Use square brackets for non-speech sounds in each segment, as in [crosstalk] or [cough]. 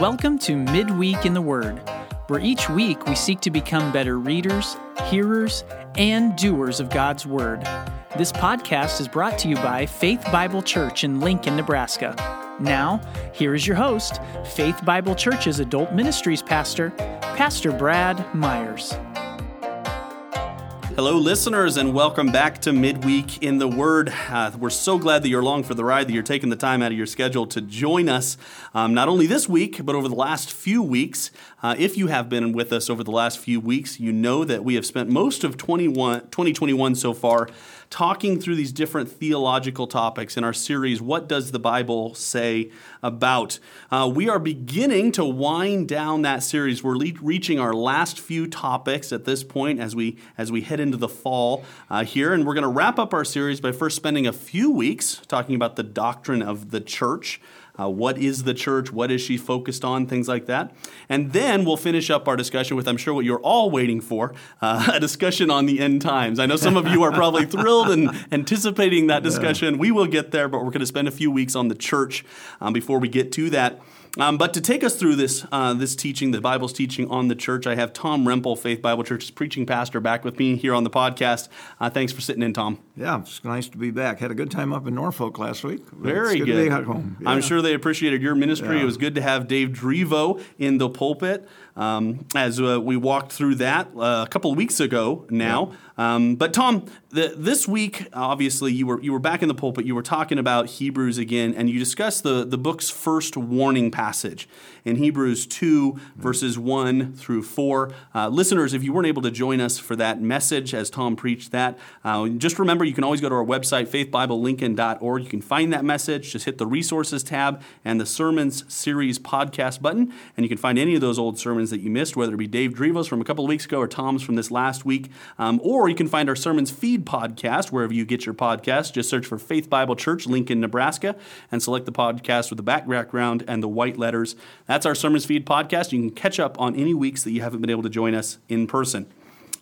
Welcome to Midweek in the Word, where each week we seek to become better readers, hearers, and doers of God's Word. This podcast is brought to you by Faith Bible Church in Lincoln, Nebraska. Now, here is your host, Faith Bible Church's Adult Ministries Pastor, Pastor Brad Myers. Hello, listeners, and welcome back to Midweek in the Word. Uh, we're so glad that you're along for the ride, that you're taking the time out of your schedule to join us, um, not only this week, but over the last few weeks. Uh, if you have been with us over the last few weeks, you know that we have spent most of 2021 so far talking through these different theological topics in our series, What Does the Bible Say About? Uh, we are beginning to wind down that series. We're le- reaching our last few topics at this point as we, as we head into the fall uh, here. And we're going to wrap up our series by first spending a few weeks talking about the doctrine of the church. Uh, what is the church? What is she focused on? Things like that. And then we'll finish up our discussion with, I'm sure, what you're all waiting for uh, [laughs] a discussion on the end times. I know some of you are probably [laughs] thrilled and anticipating that discussion. We will get there, but we're going to spend a few weeks on the church um, before we get to that. Um, but to take us through this uh, this teaching, the Bible's teaching on the church, I have Tom Rempel, Faith Bible Church's preaching pastor, back with me here on the podcast. Uh, thanks for sitting in, Tom. Yeah, it's nice to be back. Had a good time up in Norfolk last week. Very good. good. home. Yeah. I'm sure they appreciated your ministry. Yeah. It was good to have Dave Drevo in the pulpit um, as uh, we walked through that uh, a couple of weeks ago now. Yeah. Um, but Tom, the, this week, obviously, you were you were back in the pulpit. You were talking about Hebrews again, and you discussed the the book's first warning passage in Hebrews two verses one through four. Uh, listeners, if you weren't able to join us for that message as Tom preached that, uh, just remember you can always go to our website faithbiblelincoln.org. You can find that message. Just hit the resources tab and the sermons series podcast button, and you can find any of those old sermons that you missed, whether it be Dave Drevo's from a couple of weeks ago or Tom's from this last week, um, or you can find our sermons feed podcast wherever you get your podcast. Just search for Faith Bible Church, Lincoln, Nebraska, and select the podcast with the background and the white letters. That's our sermons feed podcast. You can catch up on any weeks that you haven't been able to join us in person.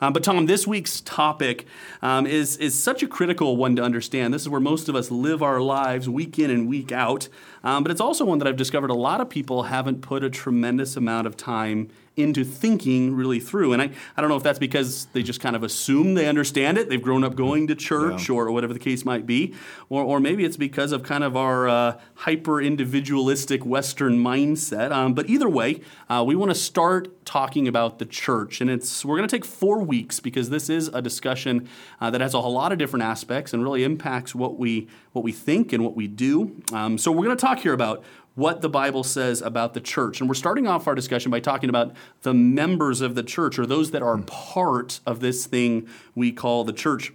Um, but Tom, this week's topic um, is is such a critical one to understand. This is where most of us live our lives week in and week out. Um, but it's also one that I've discovered a lot of people haven't put a tremendous amount of time into thinking really through. And I, I don't know if that's because they just kind of assume they understand it. They've grown up going to church yeah. or, whatever the case might be. Or, or maybe it's because of kind of our uh, hyper individualistic Western mindset. Um, but either way, uh, we want to start talking about the church. And it's we're going to take four weeks because this is a discussion uh, that has a whole lot of different aspects and really impacts what we, what we think and what we do. Um, so we're going to talk here about what the Bible says about the church. And we're starting off our discussion by talking about the members of the church, or those that are part of this thing we call the church.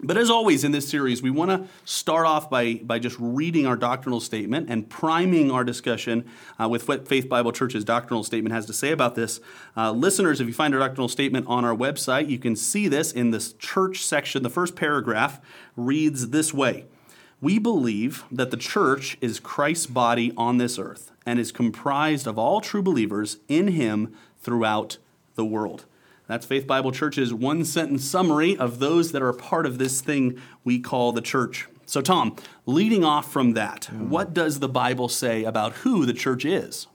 But as always in this series, we want to start off by, by just reading our doctrinal statement and priming our discussion uh, with what Faith Bible Church's doctrinal statement has to say about this. Uh, listeners, if you find our doctrinal statement on our website, you can see this in this church section. The first paragraph reads this way we believe that the church is Christ's body on this earth and is comprised of all true believers in him throughout the world. That's Faith Bible Church's one sentence summary of those that are part of this thing we call the church. So, Tom, leading off from that, hmm. what does the Bible say about who the church is?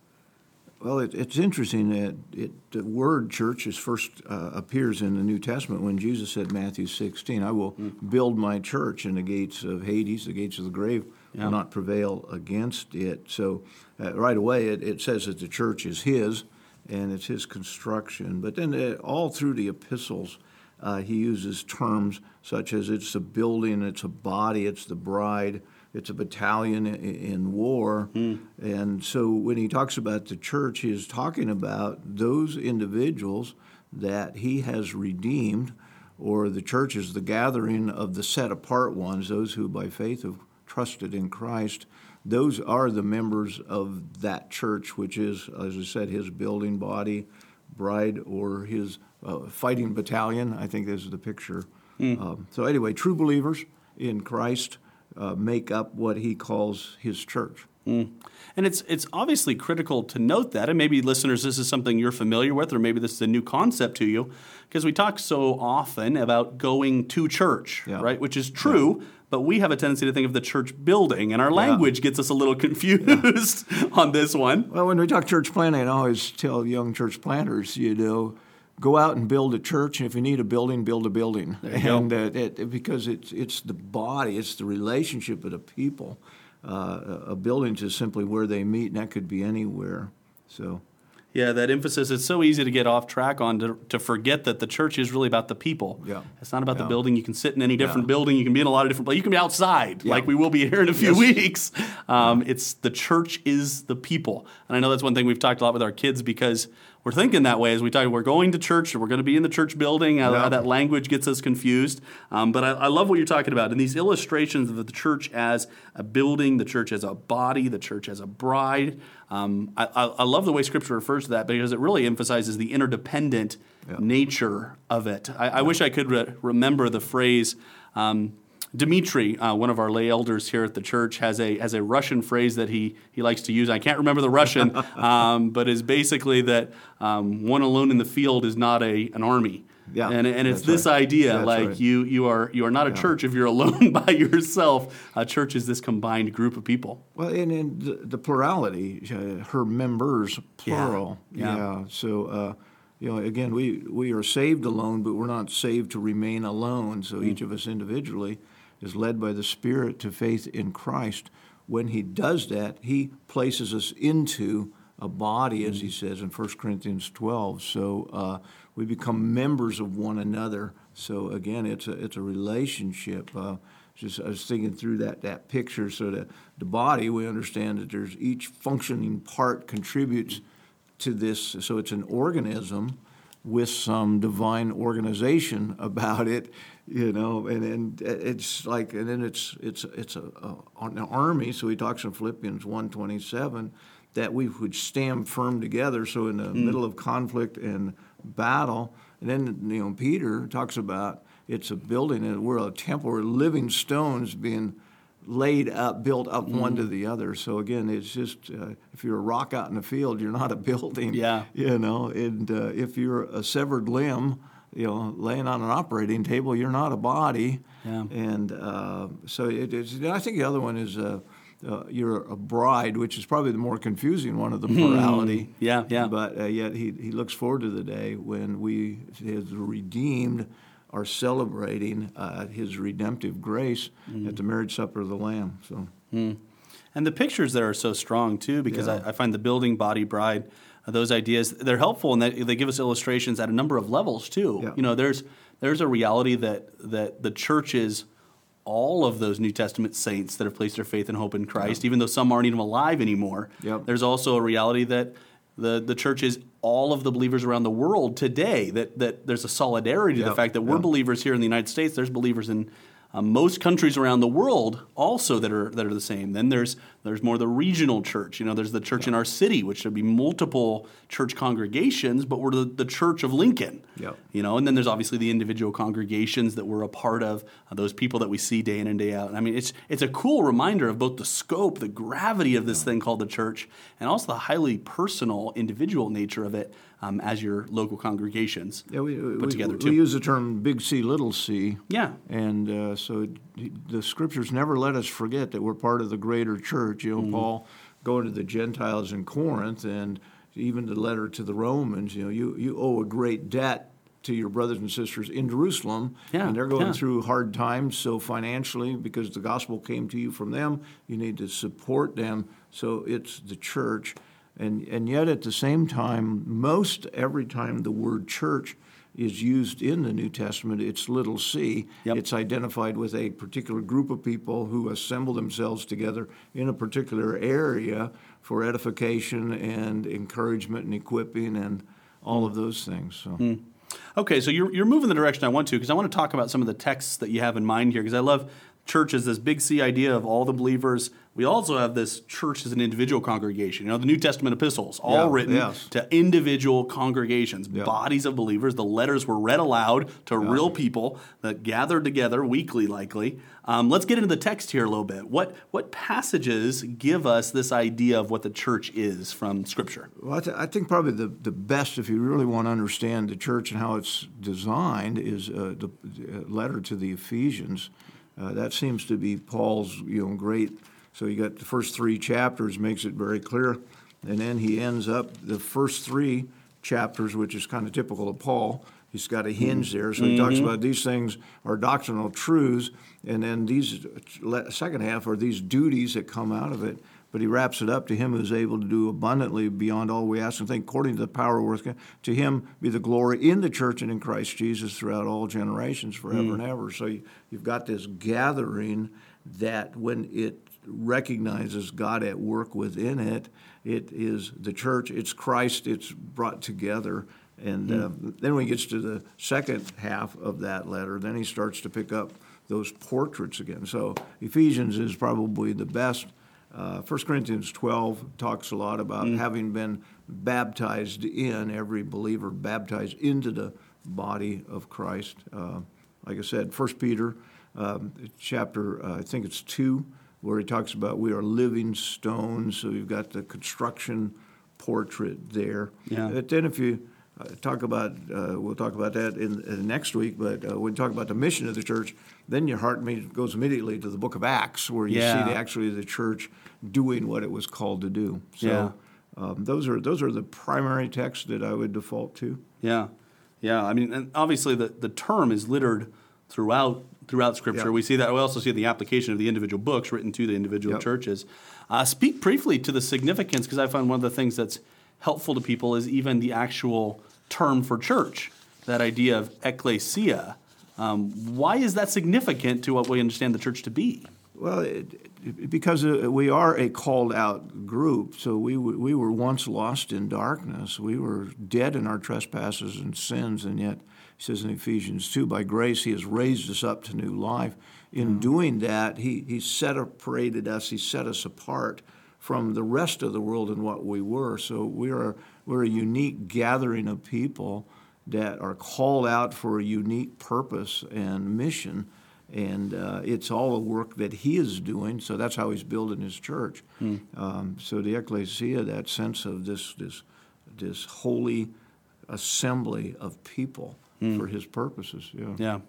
Well, it, it's interesting that it, the word church is first uh, appears in the New Testament when Jesus said, Matthew 16, I will mm. build my church, and the gates of Hades, the gates of the grave, yeah. will not prevail against it. So, uh, right away, it, it, says that the church is His and it's His construction. But then, uh, all through the epistles, uh, he uses terms such as it's a building, it's a body, it's the bride it's a battalion in war. Mm. And so when he talks about the church, he is talking about those individuals that he has redeemed, or the church is the gathering of the set apart ones, those who by faith have trusted in Christ. Those are the members of that church, which is, as I said, his building body, bride, or his uh, fighting battalion. I think this is the picture. Mm. Um, so, anyway, true believers in Christ uh, make up what he calls his church. Mm. And it's it's obviously critical to note that, and maybe listeners, this is something you're familiar with, or maybe this is a new concept to you, because we talk so often about going to church, Yeah. right? Which is true, but we have a tendency to think of the church building, and our language gets us a little confused [laughs] on this one. Well, when we talk church planting, I always tell young church planters, you know, go out and build a church, and if you need a building, build a building. and uh, it, because it's it's the body, it's the relationship of the people. Uh, a building is simply where they meet, and that could be anywhere. So, Yeah, that emphasis, it's so easy to get off track on to, to forget that the church is really about the people. Yeah. It's not about the building. You can sit in any different Yeah. building. You can be in a lot of different places. You can be outside, Yeah. like we will be here in a few Yes. weeks. Um, It's the church is the people. And I know that's one thing we've talked a lot with our kids because we're thinking that way as we talk. We're going to church, we're going to be in the church building. Yeah. That language gets us confused. Um, but I, I love what you're talking about. And these illustrations of the church as a building, the church as a body, the church as a bride. Um, I, I, I love the way Scripture refers to that because it really emphasizes the interdependent Yeah. nature of it. I, I wish I could re- remember the phrase. Um, Dmitri, uh, one of our lay elders here at the church, has a has a Russian phrase that he he likes to use. I can't remember the Russian, [laughs] um, but is basically that um, one alone in the field is not a an army. Yeah, and, and it's this right. idea That's like right. you you are you are not a church if you're alone [laughs] by yourself. A church is this combined group of people. well, and in the, the plurality, uh, her members, plural. Yeah. So, uh, you know, again, we, we are saved alone, but we're not saved to remain alone. So each of us individually is led by the Spirit to faith in Christ. When he does that, he places us into a body, as he says in 1 Corinthians 12. So uh, we become members of one another. So again, it's a, it's a relationship. Uh, just I was thinking through that, that picture. So the, the body, we understand that there's each functioning part contributes to this. So it's an organism with some divine organization [laughs] about it, you know. And then it's like, and then it's it's it's a, a an army. So he talks in Philippians one twenty seven that we would stand firm together. So in the hmm. middle of conflict and battle, and then you know Peter talks about it's a building and we're a temple, we're living stones being laid up, built up one to the other. So again, it's just uh, if you're a rock out in the field, you're not a [laughs] building. Yeah. You know, and uh, if you're a severed limb, you know, laying on an operating table, you're not a body. Yeah. And uh, so it is. I think the other one is. Uh, uh, you're a bride, which is probably the more confusing one of the plurality. Yeah, yeah. But uh, yet he, he looks forward to the day when we, his redeemed, are celebrating uh, his redemptive grace Mm-hmm. at the marriage supper of the Lamb. So And the pictures there are so strong too, because Yeah. I, I find the building, body, bride, uh, those ideas they're helpful and that they give us illustrations at a number of levels too. Yeah. You know, there's there's a reality that that the church is all of those New Testament saints that have placed their faith and hope in Christ, even though some aren't even alive anymore. Yep. There's also a reality that the, the church is all of the believers around the world today, that, that there's a solidarity to the fact that we're Yep. believers here in the United States, there's believers in uh, most countries around the world also that are that are the same. Then there's there's more the regional church. You know, there's the church in our city, which would be multiple church congregations, but we're the, the church of Lincoln. Yep. You know, and then there's obviously the individual congregations that we're a part of, uh, those people that we see day in and day out. And I mean, it's it's a cool reminder of both the scope, the gravity of this thing called the church, and also the highly personal, individual nature of it um, as your local congregations yeah, we, put we, together we use the term big C, little c. yeah. And uh, so it, the scriptures never let us forget that we're part of the greater church. You know, Mm-hmm. Paul going to the Gentiles in Corinth and even the letter to the Romans, you know, you, you owe a great debt to your brothers and sisters in Jerusalem. Yeah, and they're going yeah. through hard times. So financially, because the gospel came to you from them, you need to support them. So it's the church. And, and yet at the same time, most every time the word church is used in the New Testament, it's little c. Yep. It's identified with a particular group of people who assemble themselves together in a particular area for edification and encouragement and equipping and all of those things. So. Hmm. Okay, so you're, you're moving the direction I want to because I want to talk about some of the texts that you have in mind here because I love church is this big C idea of all the believers. We also have this church as an individual congregation. You know, the New Testament epistles, all Yeah, written yes. to individual congregations, Yeah. bodies of believers. The letters were read aloud to real people that gathered together weekly, likely. Um, let's get into the text here a little bit. What what passages give us this idea of what the church is from Scripture? Well, I, th- I think probably the, the best, if you really want to understand the church and how it's designed, is uh, the uh, letter to the Ephesians. Uh, that seems to be Paul's, you know, great. So you got the first three chapters makes it very clear, and then he ends up the first three chapters, which is kind of typical of Paul. He's got a hinge there, so he talks about these things are doctrinal truths, and then these second half are these duties that come out of it. But he wraps it up to him who's able to do abundantly beyond all we ask and think, according to the power of working. To him be the glory in the church and in Christ Jesus throughout all generations, forever and ever. So you, you've got this gathering that when it recognizes God at work within it, it is the church, it's Christ, it's brought together. And uh, then when he gets to the second half of that letter, then he starts to pick up those portraits again. So Ephesians is probably the best. Uh, 1 Corinthians 12 talks a lot about having been baptized in, every believer baptized into the body of Christ. Uh, like I said, 1 Peter um, chapter, uh, I think it's 2, where he talks about we are living stones. So you've got the construction portrait there. Yeah. But then if you talk about, uh, we'll talk about that in, in next week, but uh, when you talk about the mission of the church, then your heart goes immediately to the book of Acts, where you Yeah. see the, actually the church doing what it was called to do. So Yeah. um, those, are, those are the primary texts that I would default to. Yeah, yeah. I mean, and obviously the, the term is littered throughout throughout Scripture. Yeah. We see that. We also see the application of the individual books written to the individual Yep. churches. Uh, speak briefly to the significance, because I find one of the things that's helpful to people is even the actual term for church. That idea of ecclesia. Um, why is that significant to what we understand the church to be? Well, it, because uh, we are a called out group, so we, we were once lost in darkness. We were dead in our trespasses and sins, and yet, he says in Ephesians 2, by grace he has raised us up to new life. In doing that, he, he separated us, he set us apart from the rest of the world and what we were. So we are, we're a unique gathering of people that are called out for a unique purpose and mission and uh, it's all the work that he is doing. So that's how he's building his church. Um, so the ecclesia, that sense of this this this holy assembly of people for his purposes. Yeah. Yeah.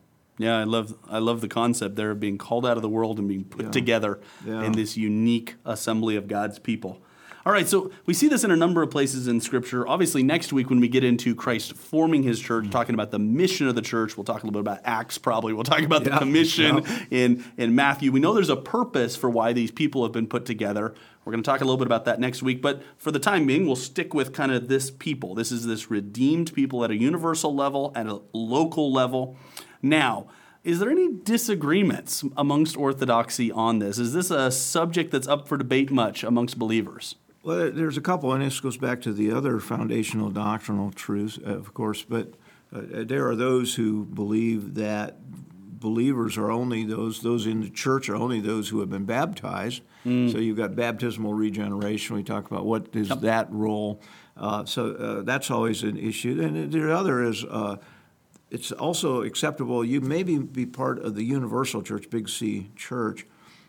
Yeah, I love I love the concept there of being called out of the world and being put Yeah. together Yeah. in this unique assembly of God's people. All right, so we see this in a number of places in Scripture. Obviously, next week when we get into Christ forming His church, talking about the mission of the church, we'll talk a little bit about Acts. Probably we'll talk about the Yeah, commission yeah. in in Matthew. We know there's a purpose for why these people have been put together. We're going to talk a little bit about that next week, but for the time being, we'll stick with kind of this people. This is this redeemed people at a universal level, at a local level. Now, is there any disagreements amongst orthodoxy on this? Is this a subject that's up for debate much amongst believers? Well, there's a couple, and this goes back to the other foundational doctrinal truths, uh, of course. But uh, there are those who believe that believers are only those those in the church are only those who have been baptized. So you've got baptismal regeneration. We talk about what is that role. Uh, so uh, that's always an issue. And the other is. It's also acceptable. You maybe be part of the universal church, Big C church,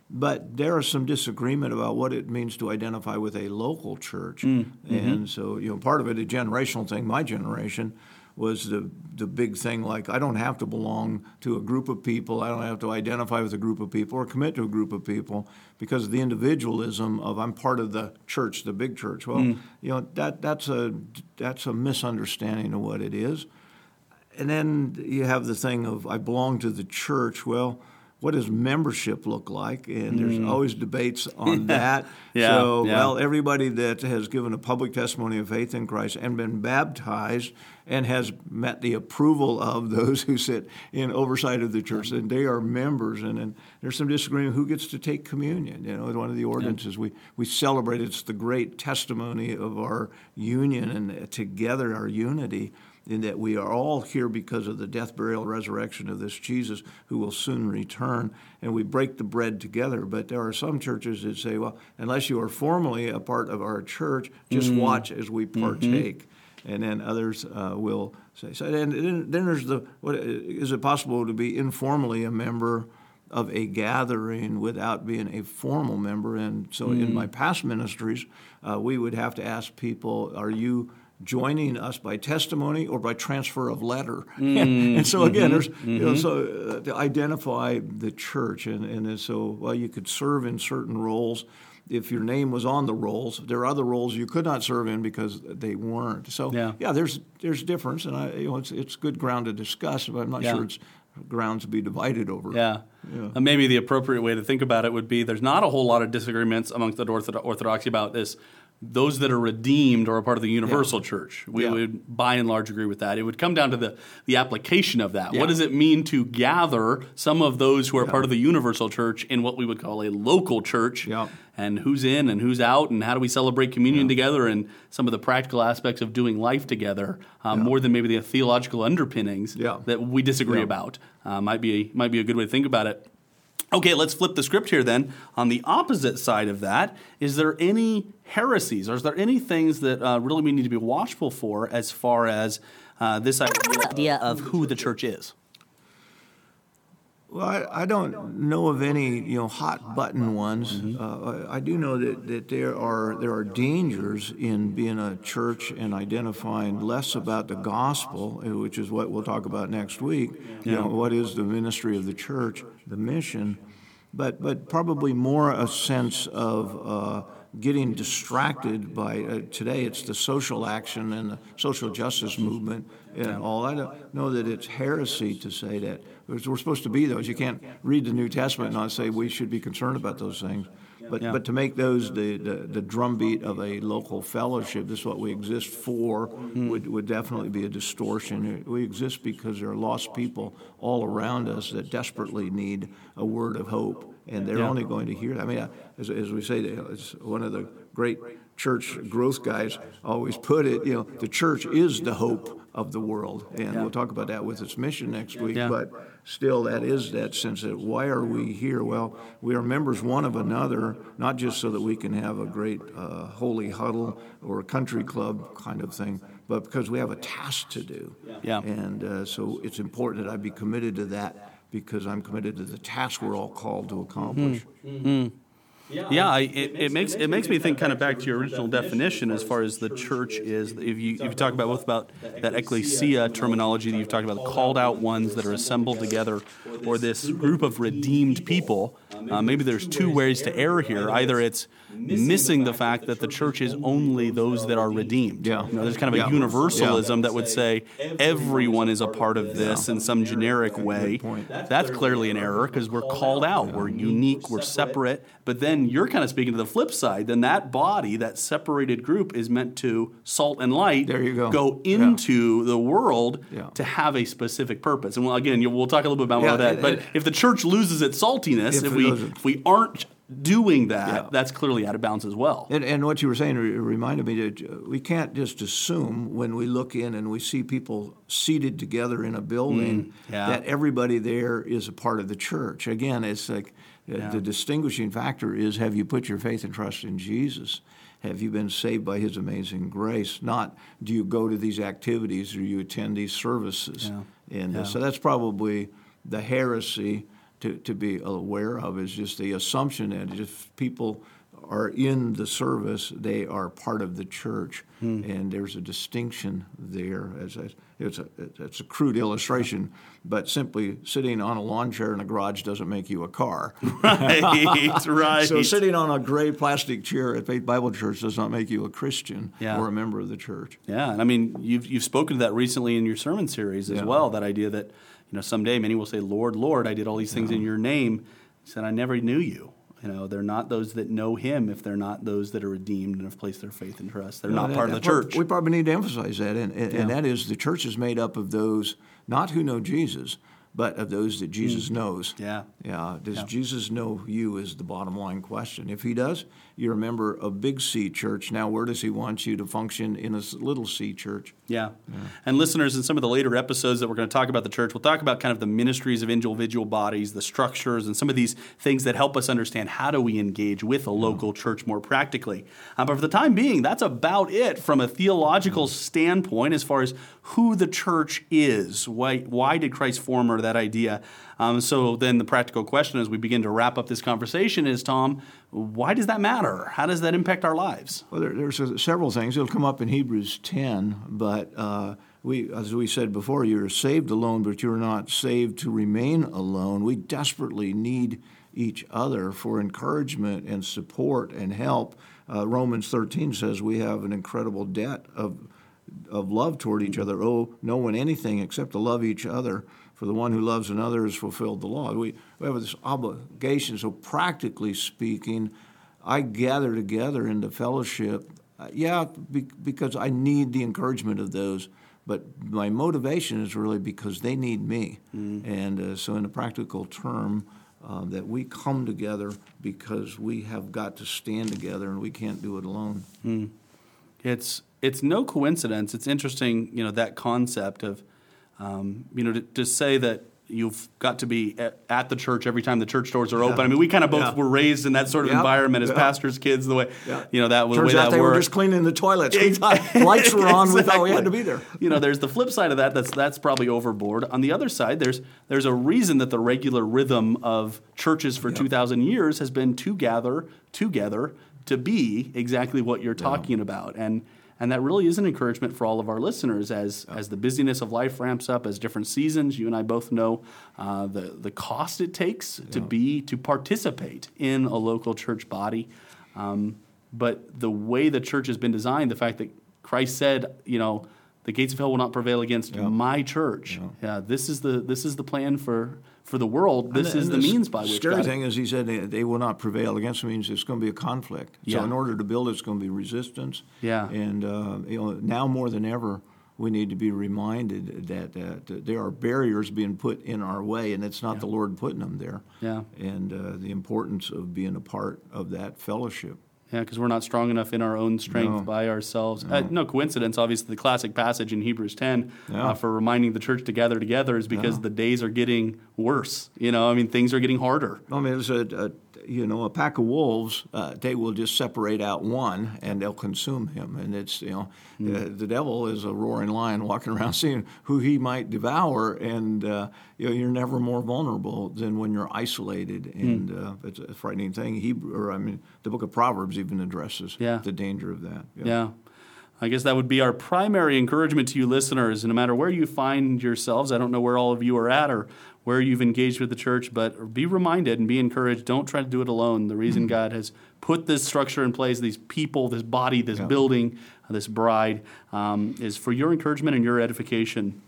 but there is some disagreement about what it means to identify with a local church. Mm, mm-hmm. And so, you know, part of it, a generational thing. My generation was the the big thing. Like, I don't have to belong to a group of people. I don't have to identify with a group of people or commit to a group of people because of the individualism of I'm part of the church, the big church. Well, mm. you know, that that's a that's a misunderstanding of what it is. And then you have the thing of I belong to the church. Well, what does membership look like? And there's always debates [laughs] on that. Mm. Yeah, so, yeah. well, everybody that has given a public testimony of faith in Christ and been baptized and has met the approval of those who sit in oversight of the church, and they are members. And, and there's some disagreement who gets to take communion. You know, one of the ordinances we, we celebrate. It's the great testimony of our union and together our unity. In that we are all here because of the death, burial, resurrection of this Jesus who will soon return, and we break the bread together. But there are some churches that say, well, unless you are formally a part of our church, just Mm-hmm. watch as we partake. And then others uh, will say, so and then, then there's the, what, is it possible to be informally a member of a gathering without being a formal member? And so in my past ministries, uh, we would have to ask people, are you joining us by testimony or by transfer of letter? Mm. [laughs] and so again, there's, mm-hmm. you know, mm-hmm. so uh, to identify the church. And, and so, well, you could serve in certain roles if your name was on the rolls. There are other roles you could not serve in because they weren't. So Yeah. yeah there's there's difference, and I, you know, it's it's good ground to discuss, but I'm not Yeah. sure it's ground to be divided over. Yeah. And maybe the appropriate way to think about it would be there's not a whole lot of disagreements amongst the Orthodox- Orthodoxy about this. Those that are redeemed are a part of the universal church. We Yeah. would, by and large, agree with that. It would come down to the, the application of that. Yeah. What does it mean to gather some of those who are part of the universal church in what we would call a local church? Yeah. And who's in and who's out, and how do we celebrate communion together, and some of the practical aspects of doing life together, um, more than maybe the theological underpinnings Yeah. that we disagree Yeah. about. Uh, might be might be a good way to think about it. Okay, let's flip the script here then. On the opposite side of that, is there any heresies, or is there any things that uh, really we need to be watchful for as far as uh, this idea, idea of who the church is? Well, I, I don't know of any you know hot button ones. Mm-hmm. Uh, I, I do know that, that there are there are dangers in being a church and identifying less about the gospel, uh, which is what we'll talk about next week. You know, what is the ministry of the church, the mission, but but probably more a sense of. Uh, getting distracted by uh, today it's the social action and the social justice movement and all. I don't know that it's heresy to say that. We're supposed to be those. You can't read the new testament and not say we should be concerned about those things. But, Yeah. but to make those the, the, the drumbeat of a local fellowship, this is what we exist for, would, would definitely be a distortion. We exist because there are lost people all around us that desperately need a word of hope, and they're Yeah. only going to hear. I mean, as, as we say, it's one of the great church growth guys always put it, you know, the church is the hope of the world. And we'll talk about that with its mission next week. Yeah. But still, that is that sense that why are we here? Well, we are members one of another, not just so that we can have a great uh, holy huddle or a country club kind of thing, but because we have a task to do. Yeah. And uh, so it's important that I be committed to that because I'm committed to the task we're all called to accomplish. Mm-hmm. Mm-hmm. Yeah, I, it, it makes it makes me think kind of back to your original definition as far as the church is. If you if you talk about both about that ecclesia terminology that you've talked about, the called out ones that are assembled together, or this group of redeemed people, uh, maybe there's two ways to err here. Either it's missing the fact that the church is only those that are redeemed. Yeah. You know, there's kind of a Yeah. universalism that would say everyone is a part of this in some generic way. That's clearly an error because we're called out. We're unique. We're separate. But then you're kind of speaking to the flip side. Then that body, that separated group, is meant to salt and light. There you go. Go Yeah. into the world Yeah. to have a specific purpose. And well, again, we'll talk a little bit about Yeah, that. and- But and- if the church loses its saltiness, If if we if we aren't doing that, Yeah. that's clearly out of bounds as well. And, and what you were saying re- reminded me that uh, we can't just assume when we look in and we see people seated together in a building Mm, yeah. that everybody there is a part of the church. Again, it's like Yeah. the distinguishing factor is have you put your faith and trust in Jesus? Have you been saved by His amazing grace? Not do you go to these activities or you attend these services? And uh, Yeah. so that's probably the heresy to, to be aware of is just the assumption that if people are in the service, they are part of the church, hmm. and there's a distinction there. As a, it's a it's a crude illustration, but simply sitting on a lawn chair in a garage doesn't make you a car. [laughs] right, right. So sitting on a gray plastic chair at Faith Bible Church does not make you a Christian Yeah. or a member of the church. Yeah, and I mean, you've you've spoken to that recently in your sermon series as Yeah. well. That idea that you know someday many will say, "Lord, Lord, I did all these things in Your name." He said, "I never knew you." You know, they're not those that know Him if they're not those that are redeemed and have placed their faith and trust. They're not That- part of the church. We probably need to emphasize that, and, and, and that is the church is made up of those not who know Jesus, but of those that Jesus knows. Yeah. Yeah. Does Jesus know you is the bottom line question. If he does, you're a member of Big C Church. Now, where does he want you to function in a little C church? Yeah. And listeners, in some of the later episodes that we're going to talk about the church, we'll talk about kind of the ministries of individual bodies, the structures, and some of these things that help us understand how do we engage with a local church more practically. Uh, but for the time being, that's about it from a theological standpoint as far as who the church is. Why, why did Christ form that idea? Um, so then the practical question as we begin to wrap up this conversation is, Tom, why does that matter? How does that impact our lives? Well, there, there's several things. It'll come up in Hebrews 10, but uh, we, as we said before, you're saved alone, but you're not saved to remain alone. We desperately need each other for encouragement and support and help. Uh, Romans 13 says we have an incredible debt of of love toward each other. Oh, no one anything except to love each other. For the one who loves another has fulfilled the law. We, we have this obligation. So, practically speaking, I gather together into fellowship. Uh, yeah, be, because I need the encouragement of those. But my motivation is really because they need me. And uh, so, in a practical term, uh, that we come together because we have got to stand together and we can't do it alone. It's it's no coincidence. It's interesting, you know, that concept of, um, you know, to, to say that you've got to be at, at the church every time the church doors are open. I mean, we kind of both Yeah. were raised in that sort of Yeah. environment as Yeah. pastors' kids. The way, Yeah. you know, that was the way out that they worked. were just cleaning the toilets. Lights were on. We thought we had to be there. you know, there's the flip side of that. That's that's probably overboard. On the other side, there's there's a reason that the regular rhythm of churches for two thousand years has been to gather together to be exactly what you're talking about, and and that really is an encouragement for all of our listeners as as the busyness of life ramps up, as different seasons. You and I both know uh, the the cost it takes to be to participate in a local church body. Um, but the way the church has been designed, the fact that Christ said, you know, the gates of hell will not prevail against my church. Yeah. this is the this is the plan for for the world. This And is the s- means by which Scary God. thing is, he said they, they will not prevail against. It means it's going to be a conflict. Yeah. So in order to build, it's going to be resistance. Yeah. And uh, you know, now more than ever, we need to be reminded that, uh, that there are barriers being put in our way, and it's not the Lord putting them there. Yeah. And uh, the importance of being a part of that fellowship. Yeah, because we're not strong enough in our own strength No. by ourselves. No. Uh, no coincidence, obviously, the classic passage in Hebrews 10 Yeah. uh, for reminding the church to gather together is because the days are getting worse. You know, I mean, things are getting harder. I mean, it's a, a you know a pack of wolves. Uh, they will just separate out one, and they'll consume him. And it's you know the, the devil is a roaring lion walking [laughs] around seeing who he might devour, and uh, you know you're never more vulnerable than when you're isolated. And uh, it's a frightening thing. Hebrew, or I mean, the book of Proverbs even addresses Yeah. the danger of that. Yeah. I guess that would be our primary encouragement to you listeners. No matter where you find yourselves, I don't know where all of you are at or where you've engaged with the church, but be reminded and be encouraged. Don't try to do it alone. The reason God has put this structure in place, these people, this body, this building, uh, this bride, um, is for your encouragement and your edification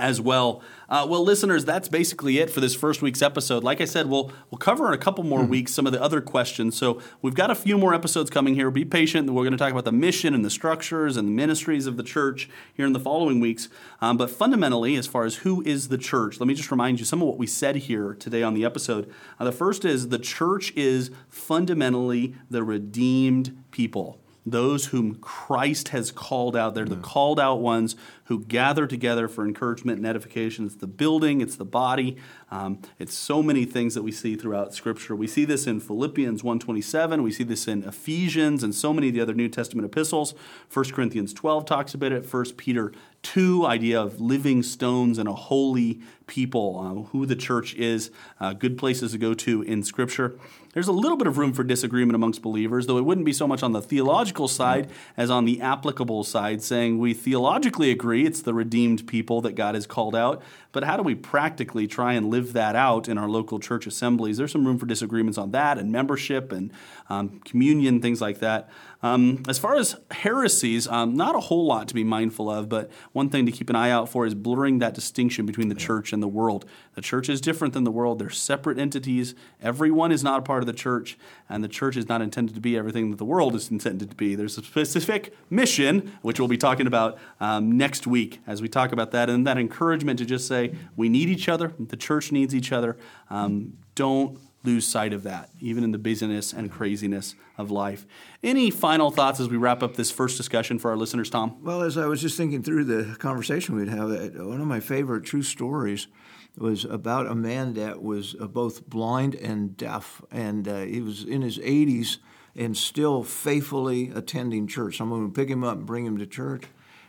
as well. Uh, well, listeners, that's basically it for this first week's episode. Like I said, we'll we'll cover in a couple more weeks some of the other questions. So we've got a few more episodes coming here. Be patient. We're going to talk about the mission and the structures and the ministries of the church here in the following weeks. Um, but fundamentally, as far as who is the church, let me just remind you some of what we said here today on the episode. Uh, the first is the church is fundamentally the redeemed people those whom Christ has called out. They're the called out ones who gather together for encouragement and edification. It's the building, it's the body. Um, it's so many things that we see throughout Scripture. We see this in Philippians 1.27. We see this in Ephesians and so many of the other New Testament epistles. 1 Corinthians 12 talks about it. 1 Peter 2, idea of living stones and a holy people, uh, who the church is, uh, good places to go to in Scripture. There's a little bit of room for disagreement amongst believers, though it wouldn't be so much on the theological side as on the applicable side, saying we theologically agree it's the redeemed people that God has called out, but how do we practically try and live that out in our local church assemblies? There's some room for disagreements on that and membership and um, communion, things like that. Um, as far as heresies, um, not a whole lot to be mindful of, but one thing to keep an eye out for is blurring that distinction between the church and the world. The church is different than the world, they're separate entities. Everyone is not a part of the church, and the church is not intended to be everything that the world is intended to be. There's a specific mission, which we'll be talking about um, next week as we talk about that and that encouragement to just say we need each other, the church needs each other. Um, don't lose sight of that, even in the busyness and craziness of life. Any final thoughts as we wrap up this first discussion for our listeners, Tom? Well, as I was just thinking through the conversation we'd have, one of my favorite true stories was about a man that was uh, both blind and deaf, and uh, he was in his 80s and still faithfully attending church. Someone would pick him up and bring him to church.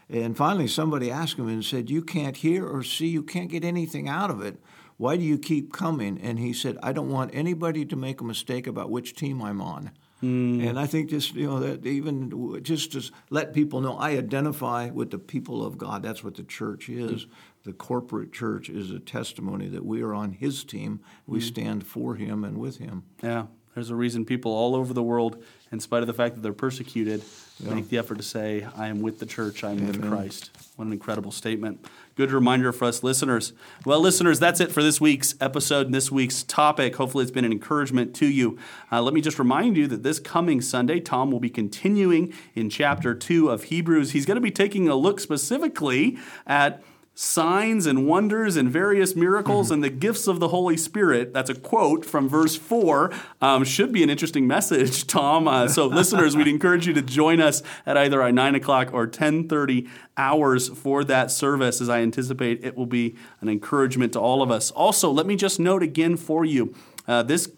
And finally, somebody asked him and said, You can't hear or see, you can't get anything out of it. Why do you keep coming? And he said, I don't want anybody to make a mistake about which team I'm on. Mm. And I think just you know that even just to let people know I identify with the people of God. That's what the church is. Mm. The corporate church is a testimony that we are on His team. We mm. stand for Him and with Him. Yeah, there's a reason people all over the world, in spite of the fact that they're persecuted, yeah. make the effort to say, "I am with the church. I am Amen. with Christ." What an incredible statement. Good reminder for us listeners. Well, listeners, that's it for this week's episode and this week's topic. Hopefully, it's been an encouragement to you. Uh, let me just remind you that this coming Sunday, Tom will be continuing in chapter 2 of Hebrews. He's going to be taking a look specifically at signs and wonders and various miracles mm-hmm. and the gifts of the Holy Spirit. That's a quote from verse 4. Um, should be an interesting message, [laughs] Tom. Uh, so, listeners, we'd encourage you to join us at either our 9 o'clock or 10.30 hours for that service, as I anticipate it will be an encouragement to all of us. Also, let me just note again for you, uh, this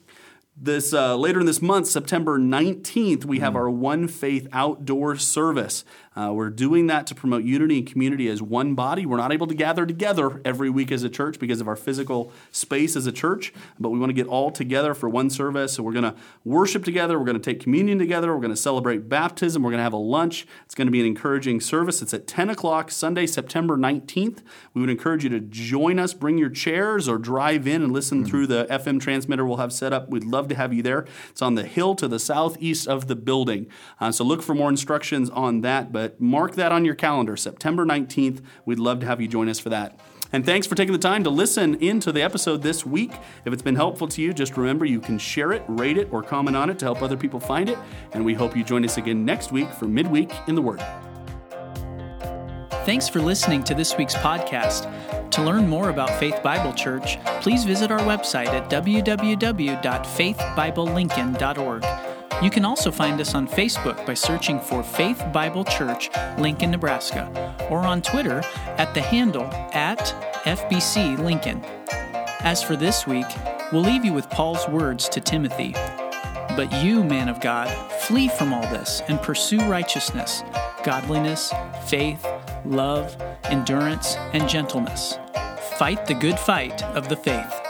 this uh, later in this month, September 19th, we have mm. our One Faith outdoor service. Uh, we're doing that to promote unity and community as one body. We're not able to gather together every week as a church because of our physical space as a church, but we want to get all together for one service. So we're going to worship together. We're going to take communion together. We're going to celebrate baptism. We're going to have a lunch. It's going to be an encouraging service. It's at 10 o'clock Sunday, September 19th. We would encourage you to join us. Bring your chairs or drive in and listen mm-hmm. through the FM transmitter we'll have set up. We'd love to have you there. It's on the hill to the southeast of the building. Uh, so look for more instructions on that. But mark that on your calendar, September 19th. We'd love to have you join us for that. And thanks for taking the time to listen into the episode this week. If it's been helpful to you, just remember you can share it, rate it, or comment on it to help other people find it. And we hope you join us again next week for Midweek in the Word. Thanks for listening to this week's podcast. To learn more about Faith Bible Church, please visit our website at www.faithbiblelincoln.org. You can also find us on Facebook by searching for Faith Bible Church, Lincoln, Nebraska, or on Twitter at the handle at FBC Lincoln. As for this week, we'll leave you with Paul's words to Timothy. But you, man of God, flee from all this and pursue righteousness, godliness, faith, love, endurance, and gentleness. Fight the good fight of the faith.